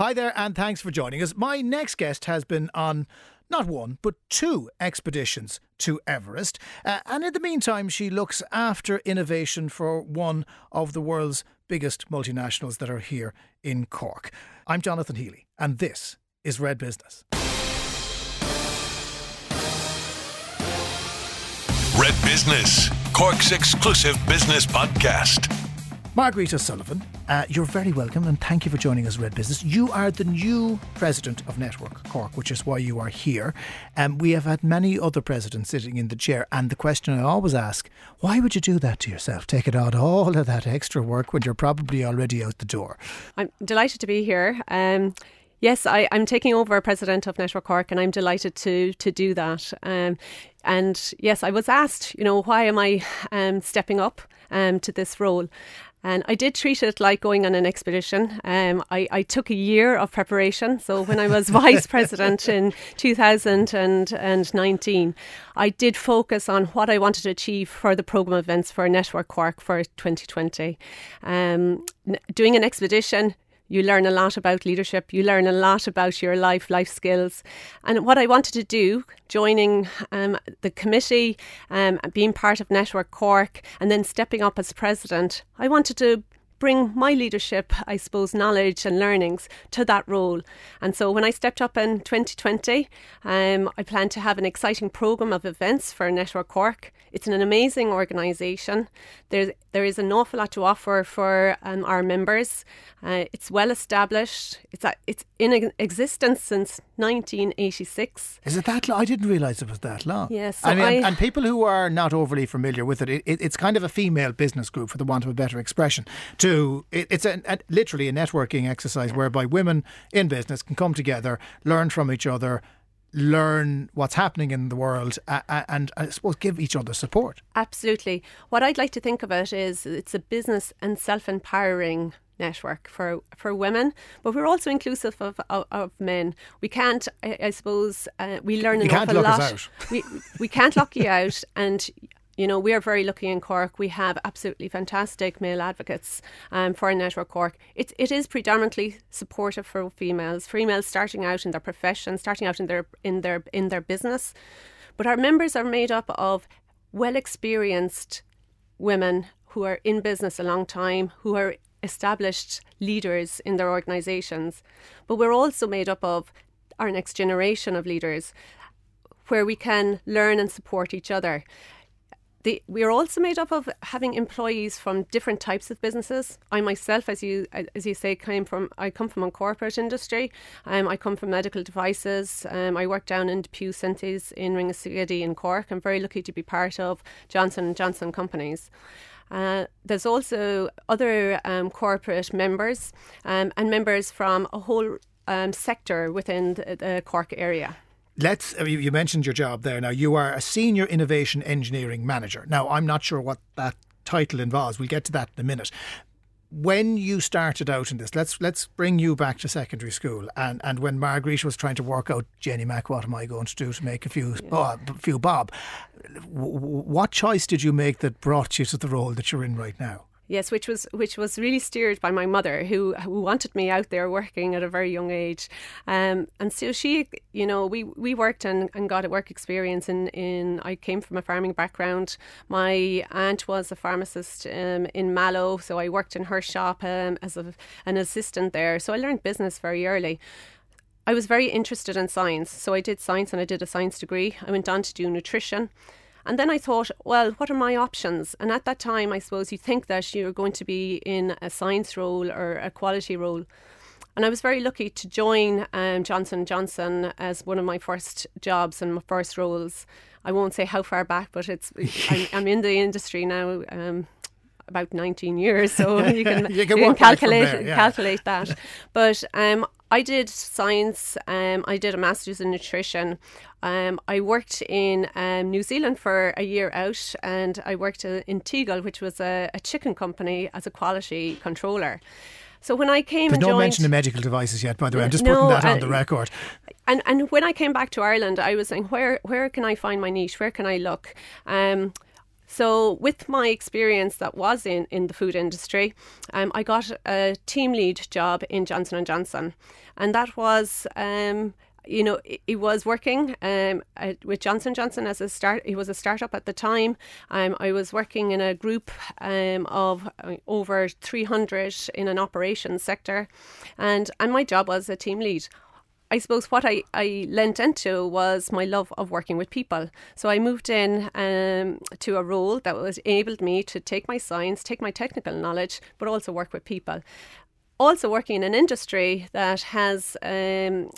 Hi there, and thanks for joining us. My next guest has been on not one, but two expeditions to Everest. Uh, and in the meantime, she looks after innovation for one of the world's biggest multinationals that are here in Cork. I'm Jonathan Healy, and this is Red Business. Red Business, Cork's exclusive business podcast. Marguerite O'Sullivan, uh, you're very welcome and thank you for joining us, Red Business. You are the new president of Network Cork, which is why you are here. Um, we have had many other presidents sitting in the chair, and the question I always ask why would you do that to yourself? Take it out all of that extra work when you're probably already out the door. I'm delighted to be here. Um, Yes, I, am taking over president of Network Cork, and I'm delighted to to do that. Um, and yes, I was asked, you know, why am I um, stepping up um, to this role? And I did treat it like going on an expedition. Um, I, I, took a year of preparation. So when I was vice president in 2019, I did focus on what I wanted to achieve for the programme events for Network Cork for 2020. Um, doing an expedition, you learn a lot about leadership. You learn a lot about your life, life skills. And what I wanted to do, joining um, the committee, um, being part of Network Cork, and then stepping up as president, I wanted to bring my leadership, I suppose, knowledge and learnings to that role. And so when I stepped up in 2020, um, I plan to have an exciting programme of events for Network Cork. It's an amazing organisation. There's, there is an awful lot to offer for um, our members. Uh, it's well established. It's, a, it's in existence since 1986. Is it that long? I didn't realise it was that long. Yes. So I mean, I, and, and, people who are not overly familiar with it, it, it's kind of a female business group, for the want of a better expression. To it, It's a, a, literally a networking exercise whereby women in business can come together, learn from each other, learn what's happening in the world uh, and I suppose give each other support. Absolutely. What I'd like to think of it is it's a business and self empowering network for for women, but we're also inclusive of of, of men. We can't, I, I suppose, uh, we learn an you awful lot. We we can't lock you out, and you know, we are very lucky in Cork. We have absolutely fantastic male advocates um, for Network Cork. It, it is predominantly supportive for females, females starting out in their profession, starting out in their in their in their business. But our members are made up of well experienced women who are in business a long time, who are established leaders in their organisations. But we're also made up of our next generation of leaders where we can learn and support each other. The, we are also made up of having employees from different types of businesses. I myself, as you as you say, came from I come from a corporate industry. Um, I come from medical devices. Um, I work down in DePuy Synthes in Ringaskiddy in Cork. I'm very lucky to be part of Johnson and Johnson companies. Uh, there's also other um, corporate members um, and members from a whole um, sector within the, the Cork area let's uh, you mentioned your job there. Now you are a senior innovation engineering manager. Now i'm not sure what that title involves. We'll get to that in a minute. When you started out in this let's let's bring you back to secondary school and and when marguerite was trying to work out jenny mac what am i going to do to make a few yeah. oh, a few bob? What choice did you make that brought you to the role that you're in right now Yes, which was which was really steered by my mother, who who wanted me out there working at a very young age, um, and so she, you know, we we worked and, and got a work experience in in. I came from a farming background. My aunt was a pharmacist um, in Mallow, so I worked in her shop um, as a, an assistant there. So I learned business very early. I was very interested in science, so I did science and I did a science degree. I went on to do nutrition. And then I thought, well, what are my options? And at that time, I suppose you think that you're going to be in a science role or a quality role. And I was very lucky to join um, Johnson Johnson as one of my first jobs and my first roles. I won't say how far back, but it's I'm, I'm in the industry now. Um, about 19 years, so you can, you can, you can calculate there, yeah. calculate that. But um, I did science. Um, I did a master's in nutrition. Um, I worked in um, New Zealand for a year out, and I worked uh, in Tegel, which was a, a chicken company, as a quality controller. So when I came, there's no joined, mention of medical devices yet. By the way, I'm just no, putting that on uh, the record. And and when I came back to Ireland, I was saying, where where can I find my niche? Where can I look? Um, So, with my experience that was in, in the food industry, um, I got a team lead job in Johnson and Johnson, and that was. Um, you know, he was working um, with Johnson Johnson as a start. He was a startup at the time. Um, I was working in a group um, of uh, over 300 in an operations sector, and and my job was a team lead. I suppose what I, I lent into was my love of working with people. So I moved in um, to a role that was enabled me to take my science, take my technical knowledge, but also work with people. Also working in an industry that has um,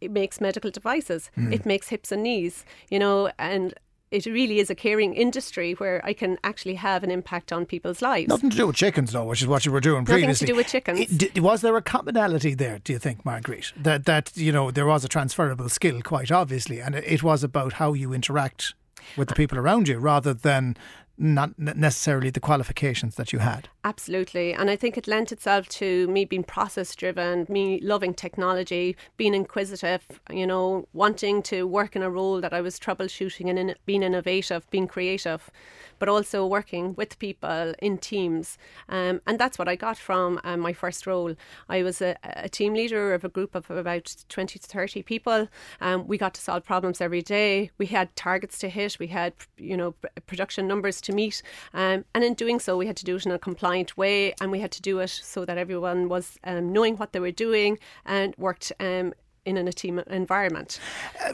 it makes medical devices. Mm. It makes hips and knees, you know, and it really is a caring industry where I can actually have an impact on people's lives. Nothing to do with chickens, though, which is what you were doing previously. Nothing to do with chickens. It, was there a commonality there? Do you think, Marguerite, that that you know there was a transferable skill, quite obviously, and it was about how you interact with the people around you rather than not necessarily the qualifications that you had. Absolutely. And I think it lent itself to me being process driven, me loving technology, being inquisitive, you know, wanting to work in a role that I was troubleshooting and in, being innovative, being creative but also working with people in teams. Um, and that's what I got from um, my first role. I was a, a, team leader of a group of about 20 to 30 people. Um, we got to solve problems every day. We had targets to hit. We had, you know, production numbers to meet. Um, and in doing so, we had to do it in a compliant way and we had to do it so that everyone was um, knowing what they were doing and worked um, in a team environment. Uh,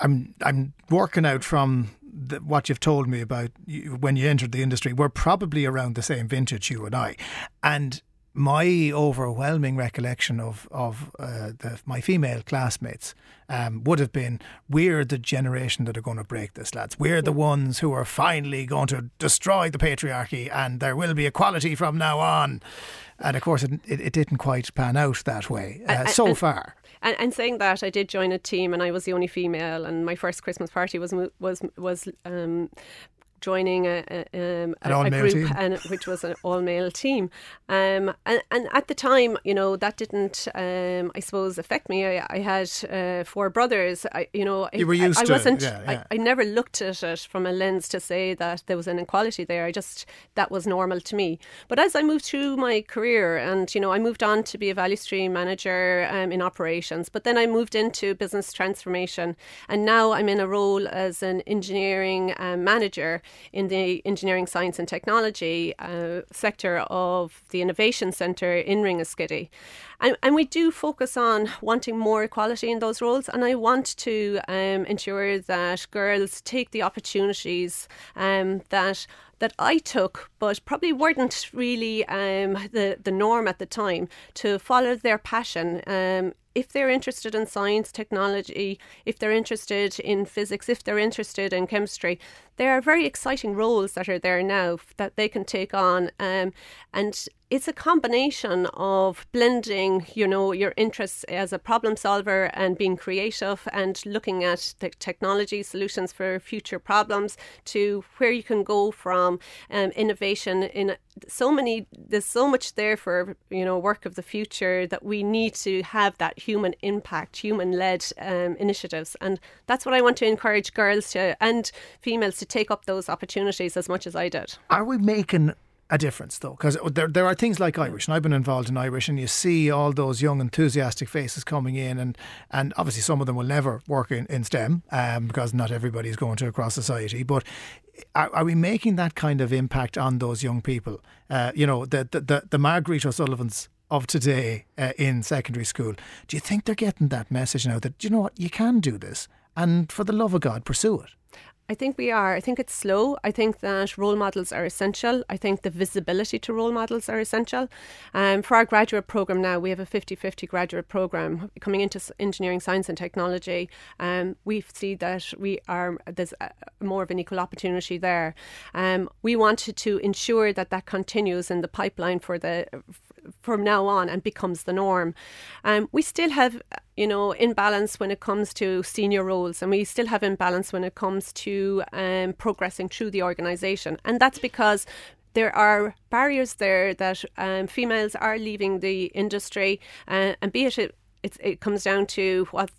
I'm I'm working out from the, what you've told me about you, when you entered the industry, we're probably around the same vintage, you and I. And my overwhelming recollection of of uh, the, my female classmates um, would have been we're the generation that are going to break this, lads. We're the ones who are finally going to destroy the patriarchy, and there will be equality from now on. And of course, it, it, it didn't quite pan out that way uh, so and, far. And, and, saying that, I did join a team, and I was the only female. And my first Christmas party was was was um, joining a, a, um, a, a group, and, which was an all male team. Um, and, and at the time, you know, that didn't, um, I suppose, affect me. I, I had uh, four brothers. I, you know, you were used I, I wasn't. Yeah, yeah. I, I never looked at it from a lens to say that there was an inequality there. I just that was normal to me. But as I moved through my career, and you know, I moved on to be a value stream manager um, in operations, but then I moved into business transformation, and now I'm in a role as an engineering um, manager in the engineering, science, and technology uh, sector of the Innovation Centre in Ringaskiddy. And, and, we do focus on wanting more equality in those roles. And I want to um, ensure that girls take the opportunities um, that that I took, but probably weren't really um, the the norm at the time to follow their passion. Um, if they're interested in science, technology, if they're interested in physics, if they're interested in chemistry, there are very exciting roles that are there now that they can take on. Um, and it's a combination of blending, you know, your interests as a problem solver and being creative and looking at the technology solutions for future problems to where you can go from um, innovation in so many there's so much there for you know work of the future that we need to have that human impact human led um, initiatives. And that's what i want to encourage girls to and females to take up those opportunities as much as i did. Are we making a difference though? Because there, there are things like I Wish and I've been involved in I Wish and you see all those young enthusiastic faces coming in and and obviously some of them will never work in, in STEM um, because not everybody is going to across society but are, are, we making that kind of impact on those young people? Uh, you know the, the, the, the Margaret O'Sullivan's of today uh, in secondary school do you think they're getting that message now that you know what you can do this and for the love of God pursue it I think we are. I think it's slow. I think that role models are essential. I think the visibility to role models are essential. Um, for our graduate program now, we have a 50 50 graduate program coming into engineering, science, and technology. Um, we see that we are there's a, more of an equal opportunity there. Um, we wanted to ensure that that continues in the pipeline for the from now on and becomes the norm. Um, we still have, you know, imbalance when it comes to senior roles, and we still have imbalance when it comes to um, progressing through the organisation, and that's because there are barriers there that um, females are leaving the industry, uh, and be it it's, it comes down to what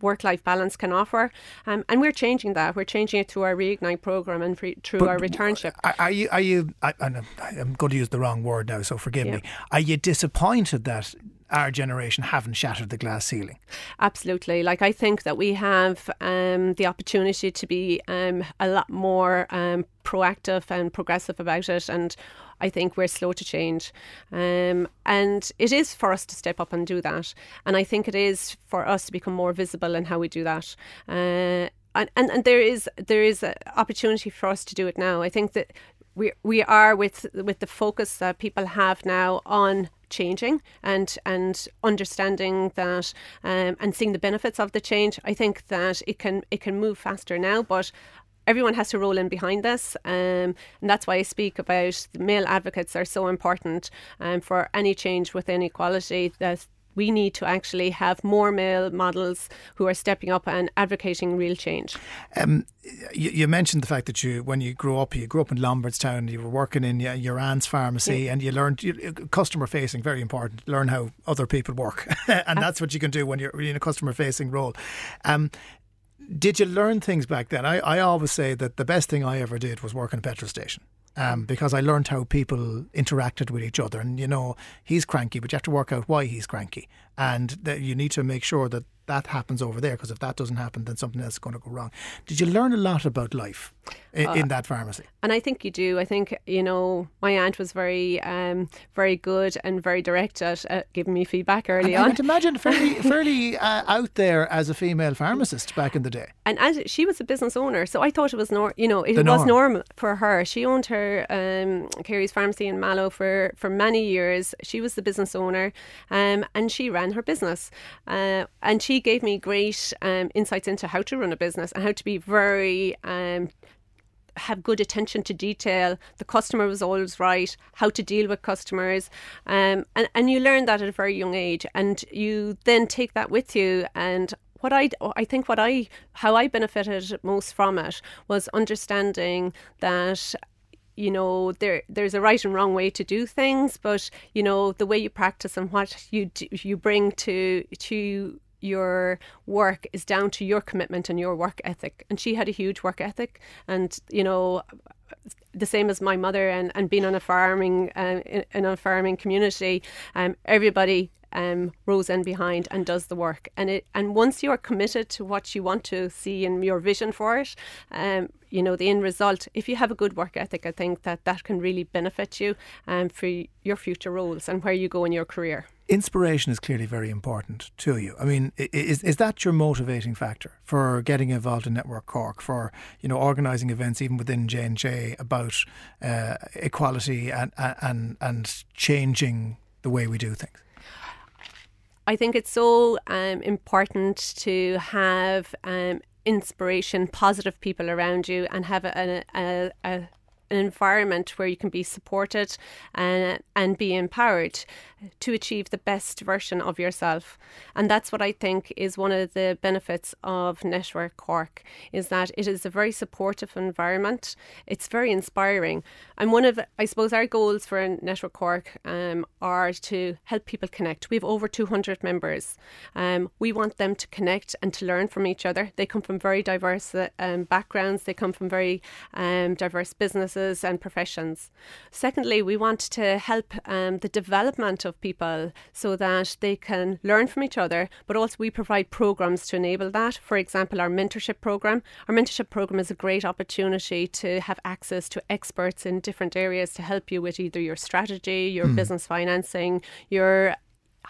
work life balance can offer. Um, and we're changing that. We're changing it through our Reignite program and pre- through But our returnship. Are, are you? Are you? I, I'm I'm going to use the wrong word now, so forgive Yeah. me. Are you disappointed that our generation haven't shattered the glass ceiling? Absolutely. Like I think that we have um, the opportunity to be um, a lot more um, proactive and progressive about it, and I think we're slow to change. Um, and it is for us to step up and do that. And I think it is for us to become more visible in how we do that. Uh, and, and, and there is there is an opportunity for us to do it now. I think that we we are with with the focus that people have now on changing and and understanding that um, and seeing the benefits of the change. I think that it can it can move faster now, but. Everyone has to roll in behind this, um, and that's why I speak about male advocates are so important um, for any change within equality. That we need to actually have more male models who are stepping up and advocating real change. Um, you, you mentioned the fact that you, when you grew up, you grew up in Lombardstown. You were working in your, your aunt's pharmacy, and you learned you, customer facing. Very important. Learn how other people work, and that's what you can do when you're in a customer facing role. Um, did you learn things back then? I, I always say that the best thing I ever did was work in a petrol station. Um, because I learned how people interacted with each other. And, you know, he's cranky, but you have to work out why he's cranky. And that you need to make sure that that happens over there, because if that doesn't happen, then something else is going to go wrong. Did you learn a lot about life in, in that pharmacy? And I think you do. I think you know my aunt was very, um, very good and very direct at uh, giving me feedback early I on. would imagine fairly, fairly uh, out there as a female pharmacist back in the day. and as she was a business owner, so I thought it was nor you know it The was norm. normal for her. She owned her um, Carey's pharmacy in Mallow for for many years. She was the business owner, um, and she ran her business, uh, and she gave me great um, insights into how to run a business and how to be very. Um, have good attention to detail. The customer was always right. How to deal with customers, um, and and you learn that at a very young age, and you then take that with you. And what I I think what I how I benefited most from it was understanding that you know there there's a right and wrong way to do things but you know the way you practice and what you do, you bring to to your work is down to your commitment and your work ethic. And she had a huge work ethic. And you know the same as my mother and, and being on a farming uh, in, in a farming community um, everybody um, rows in behind and does the work and it and once you are committed to what you want to see and your vision for it um, you know the end result if you have a good work ethic I think that that can really benefit you um, for your future roles and where you go in your career Inspiration is clearly very important to you. I mean, is is that your motivating factor for getting involved in Network Cork, for you know organising events even within J and J about uh, equality and and and changing the way we do things? I think it's so um, important to have um, inspiration, positive people around you, and have a, a, a an environment where you can be supported and and be empowered to achieve the best version of yourself. And that's what I think is one of the benefits of Network Cork is that it is a very supportive environment. It's very inspiring. And one of I suppose our goals for Network Cork um, are to help people connect. We have over 200 members. Um, we want them to connect and to learn from each other. They come from very diverse uh, um, backgrounds. They come from very um, diverse businesses and professions. Secondly, we want to help um, the development of people so that they can learn from each other, but also we provide programs to enable that. For example, our mentorship program. Our mentorship program is a great opportunity to have access to experts in different areas to help you with either your strategy, your business financing, your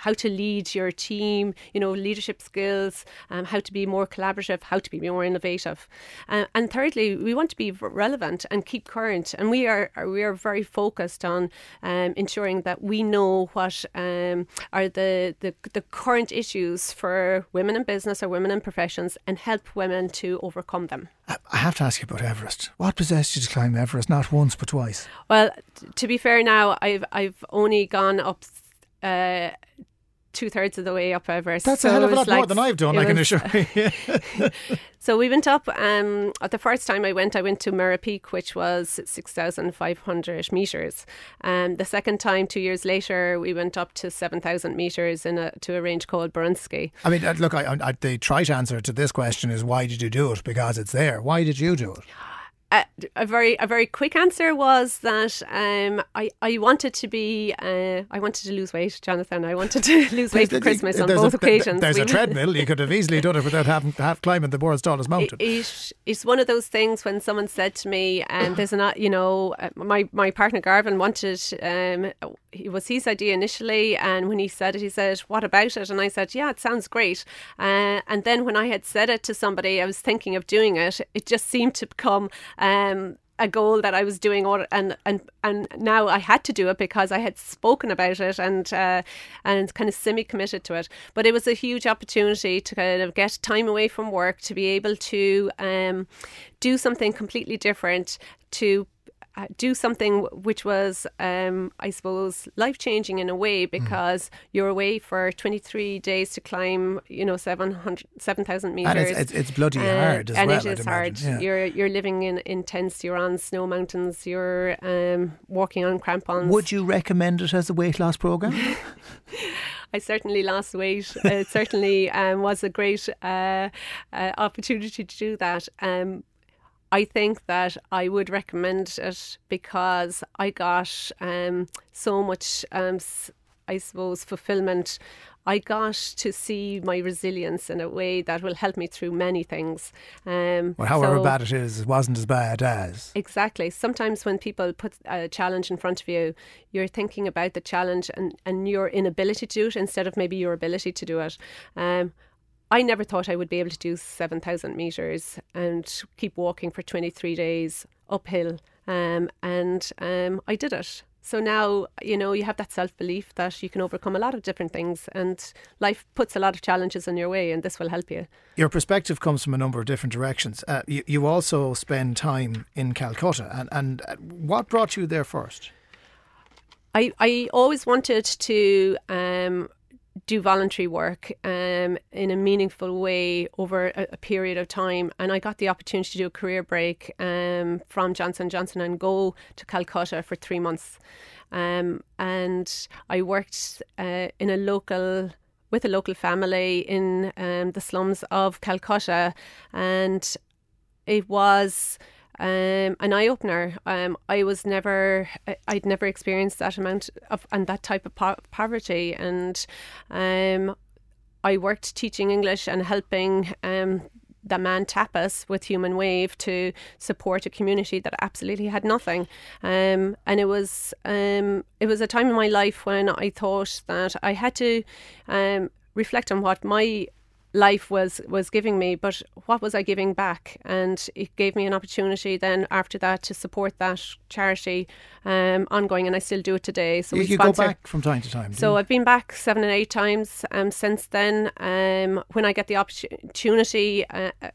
how to lead your team, you know, leadership skills, um, how to be more collaborative, how to be more innovative, uh, and thirdly, we want to be relevant and keep current. And we are we are very focused on um, ensuring that we know what um, are the, the the current issues for women in business or women in professions, and help women to overcome them. I have to ask you about Everest. What possessed you to climb Everest not once but twice? Well, t- to be fair, now I've I've only gone up uh, two thirds of the way up Everest. That's So a hell of a lot more than I've done, I can assure you. So we went up. Um, at the first time I went, I went to Mera Peak, which was six thousand five hundred meters. Um, the second time, two years later, we went up to seven thousand meters in a, to a range called Baruntse. I mean, uh, look, I, I, the trite answer to this question is why did you do it? Because it's there. Why did you do it? A, a very a very quick answer was that um, I I wanted to be uh, I wanted to lose weight, Jonathan. I wanted to lose weight for Christmas on There's both a, occasions. There's a treadmill. You could have easily done it without having to have climbing the world's tallest mountain. It, it's one of those things when someone said to me, um, "There's an, you know, uh, my my partner Garvin wanted, um, it was his idea initially, and when he said it, he said, "What about it?" And I said, "Yeah, it sounds great." Uh, and then when I had said it to somebody, I was thinking of doing it. It just seemed to become. Um, a goal that I was doing, all, and and and now I had to do it because I had spoken about it and uh, and kind of semi committed to it. But it was a huge opportunity to kind of get time away from work to be able to um, do something completely different to uh, do something which was, um, I suppose, life changing in a way because you're away for 23 days to climb, you know, 700, 7,000 meters. And it's, it's, it's bloody Uh, hard as and well. it I'd hard. Yeah. You're you're living in intense. You're on snow mountains. You're um, walking on crampons. Would you recommend it as a weight loss program? I certainly lost weight. It certainly um, was a great uh, uh, opportunity to do that. Um, I think that I would recommend it because I got um, so much, um, I suppose, fulfillment. I got to see my resilience in a way that will help me through many things. Um, Or however so- bad it is, it wasn't as bad as. Exactly. Sometimes when people put a challenge in front of you, you're thinking about the challenge and, and your inability to do it instead of maybe your ability to do it. Um, I never thought I would be able to do 7,000 metres and keep walking for 23 days uphill. Um, and um, I did it. So now, you know, you have that self belief that you can overcome a lot of different things and life puts a lot of challenges in your way and this will help you. Your perspective comes from a number of different directions. Uh, you, you also spend time in Calcutta. And, and uh, what brought you there first? I, I always wanted to um, do voluntary work um, in a meaningful way over a, a period of time, and I got the opportunity to do a career break um, from Johnson Johnson and go to Calcutta for three months, um, and I worked uh, in a local with a local family in um, the slums of Calcutta, and it was um, an eye opener. Um, I was never, I'd never experienced that amount of and that type of po- poverty, and um, I worked teaching English and helping um, the man Tapas with Human Wave to support a community that absolutely had nothing. Um, and it was um, it was a time in my life when I thought that I had to um, reflect on what my life was was giving me but what was I giving back and it gave me an opportunity then after that to support that charity um, ongoing and I still do it today so you we you go back from time to time. so? I've been back seven and eight times um, since then. Um, when I get the opportunity, uh, uh,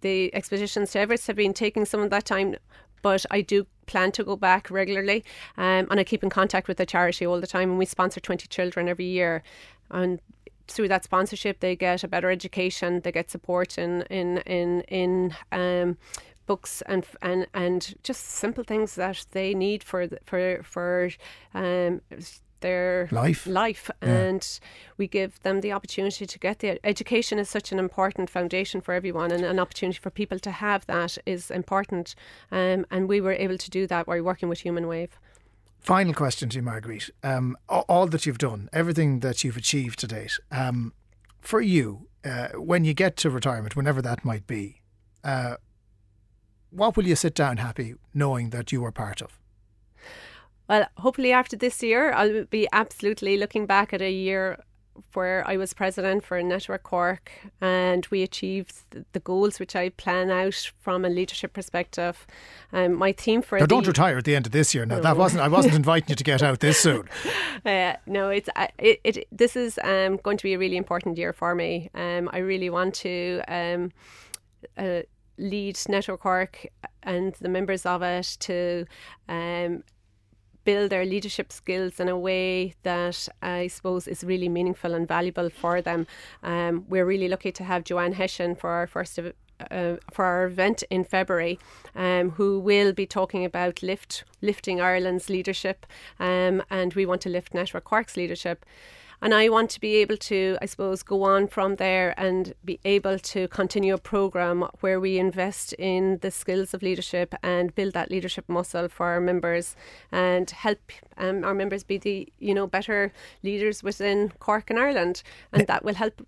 the expeditions to Everest have been taking some of that time, but I do plan to go back regularly, um, and I keep in contact with the charity all the time. And we sponsor twenty children every year, and through that sponsorship, they get a better education, they get support in in in in. Um, books and and and just simple things that they need for the- for for um, their Life. life and we give them the opportunity to get the education is such an important foundation for everyone and an opportunity for people to have that is important um, and we were able to do that by working with Human Wave Final question to you, Marguerite. Um, all that you've done, everything that you've achieved to date, um, for you, uh, when you get to retirement, whenever that might be, uh, what will you sit down happy knowing that you were part of? Well, hopefully after this year, I'll be absolutely looking back at a year where I was president for Network Cork and we achieved the goals which I plan out from a leadership perspective. Um, my theme for Now, don't retire at the end of this year. Now, that wasn't. I wasn't inviting you to get out this soon. Uh, no, it's uh, it, it. This is um, going to be a really important year for me. Um, I really want to um, uh, lead Network Cork and the members of it to um, build their leadership skills in a way that I suppose is really meaningful and valuable for them. Um, we're really lucky to have Joanne Hession for our first uh, for our event in February, um, who will be talking about lift lifting Ireland's leadership, um, and we want to lift Network Cork's leadership. And I want to be able to, I suppose, go on from there and be able to continue a program where we invest in the skills of leadership and build that leadership muscle for our members and help um, our members be the, you know, better leaders within Cork and Ireland. And that will help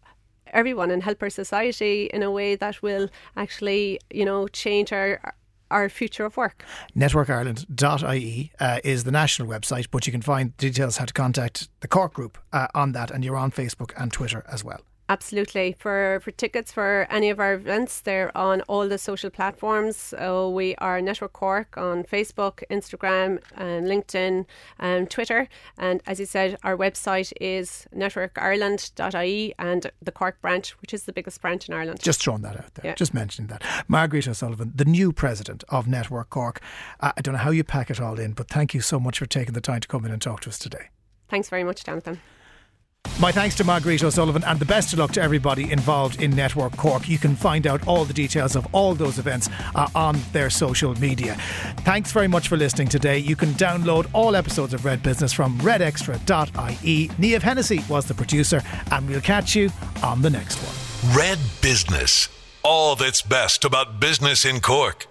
everyone and help our society in a way that will actually, you know, change our our future of work. NetworkIreland.ie uh, is the national website, but you can find details how to contact the Cork Group uh, on that, and you're on Facebook and Twitter as well. Absolutely. For for tickets for any of our events, they're on all the social platforms. Uh, we are Network Cork on Facebook, Instagram, and LinkedIn, and Twitter. And as you said, our website is networkireland.ie and the Cork branch, which is the biggest branch in Ireland. Just throwing that out there. Yeah. Just mentioning that. Margaret O'Sullivan, the new president of Network Cork. I don't know how you pack it all in, but thank you so much for taking the time to come in and talk to us today. Thanks very much, Jonathan. My thanks to Marguerite O'Sullivan and the best of luck to everybody involved in Network Cork. You can find out all the details of all those events uh, on their social media. Thanks very much for listening today. You can download all episodes of Red Business from redextra.ie. Niamh Hennessy was the producer, and we'll catch you on the next one. Red Business. All that's best about business in Cork.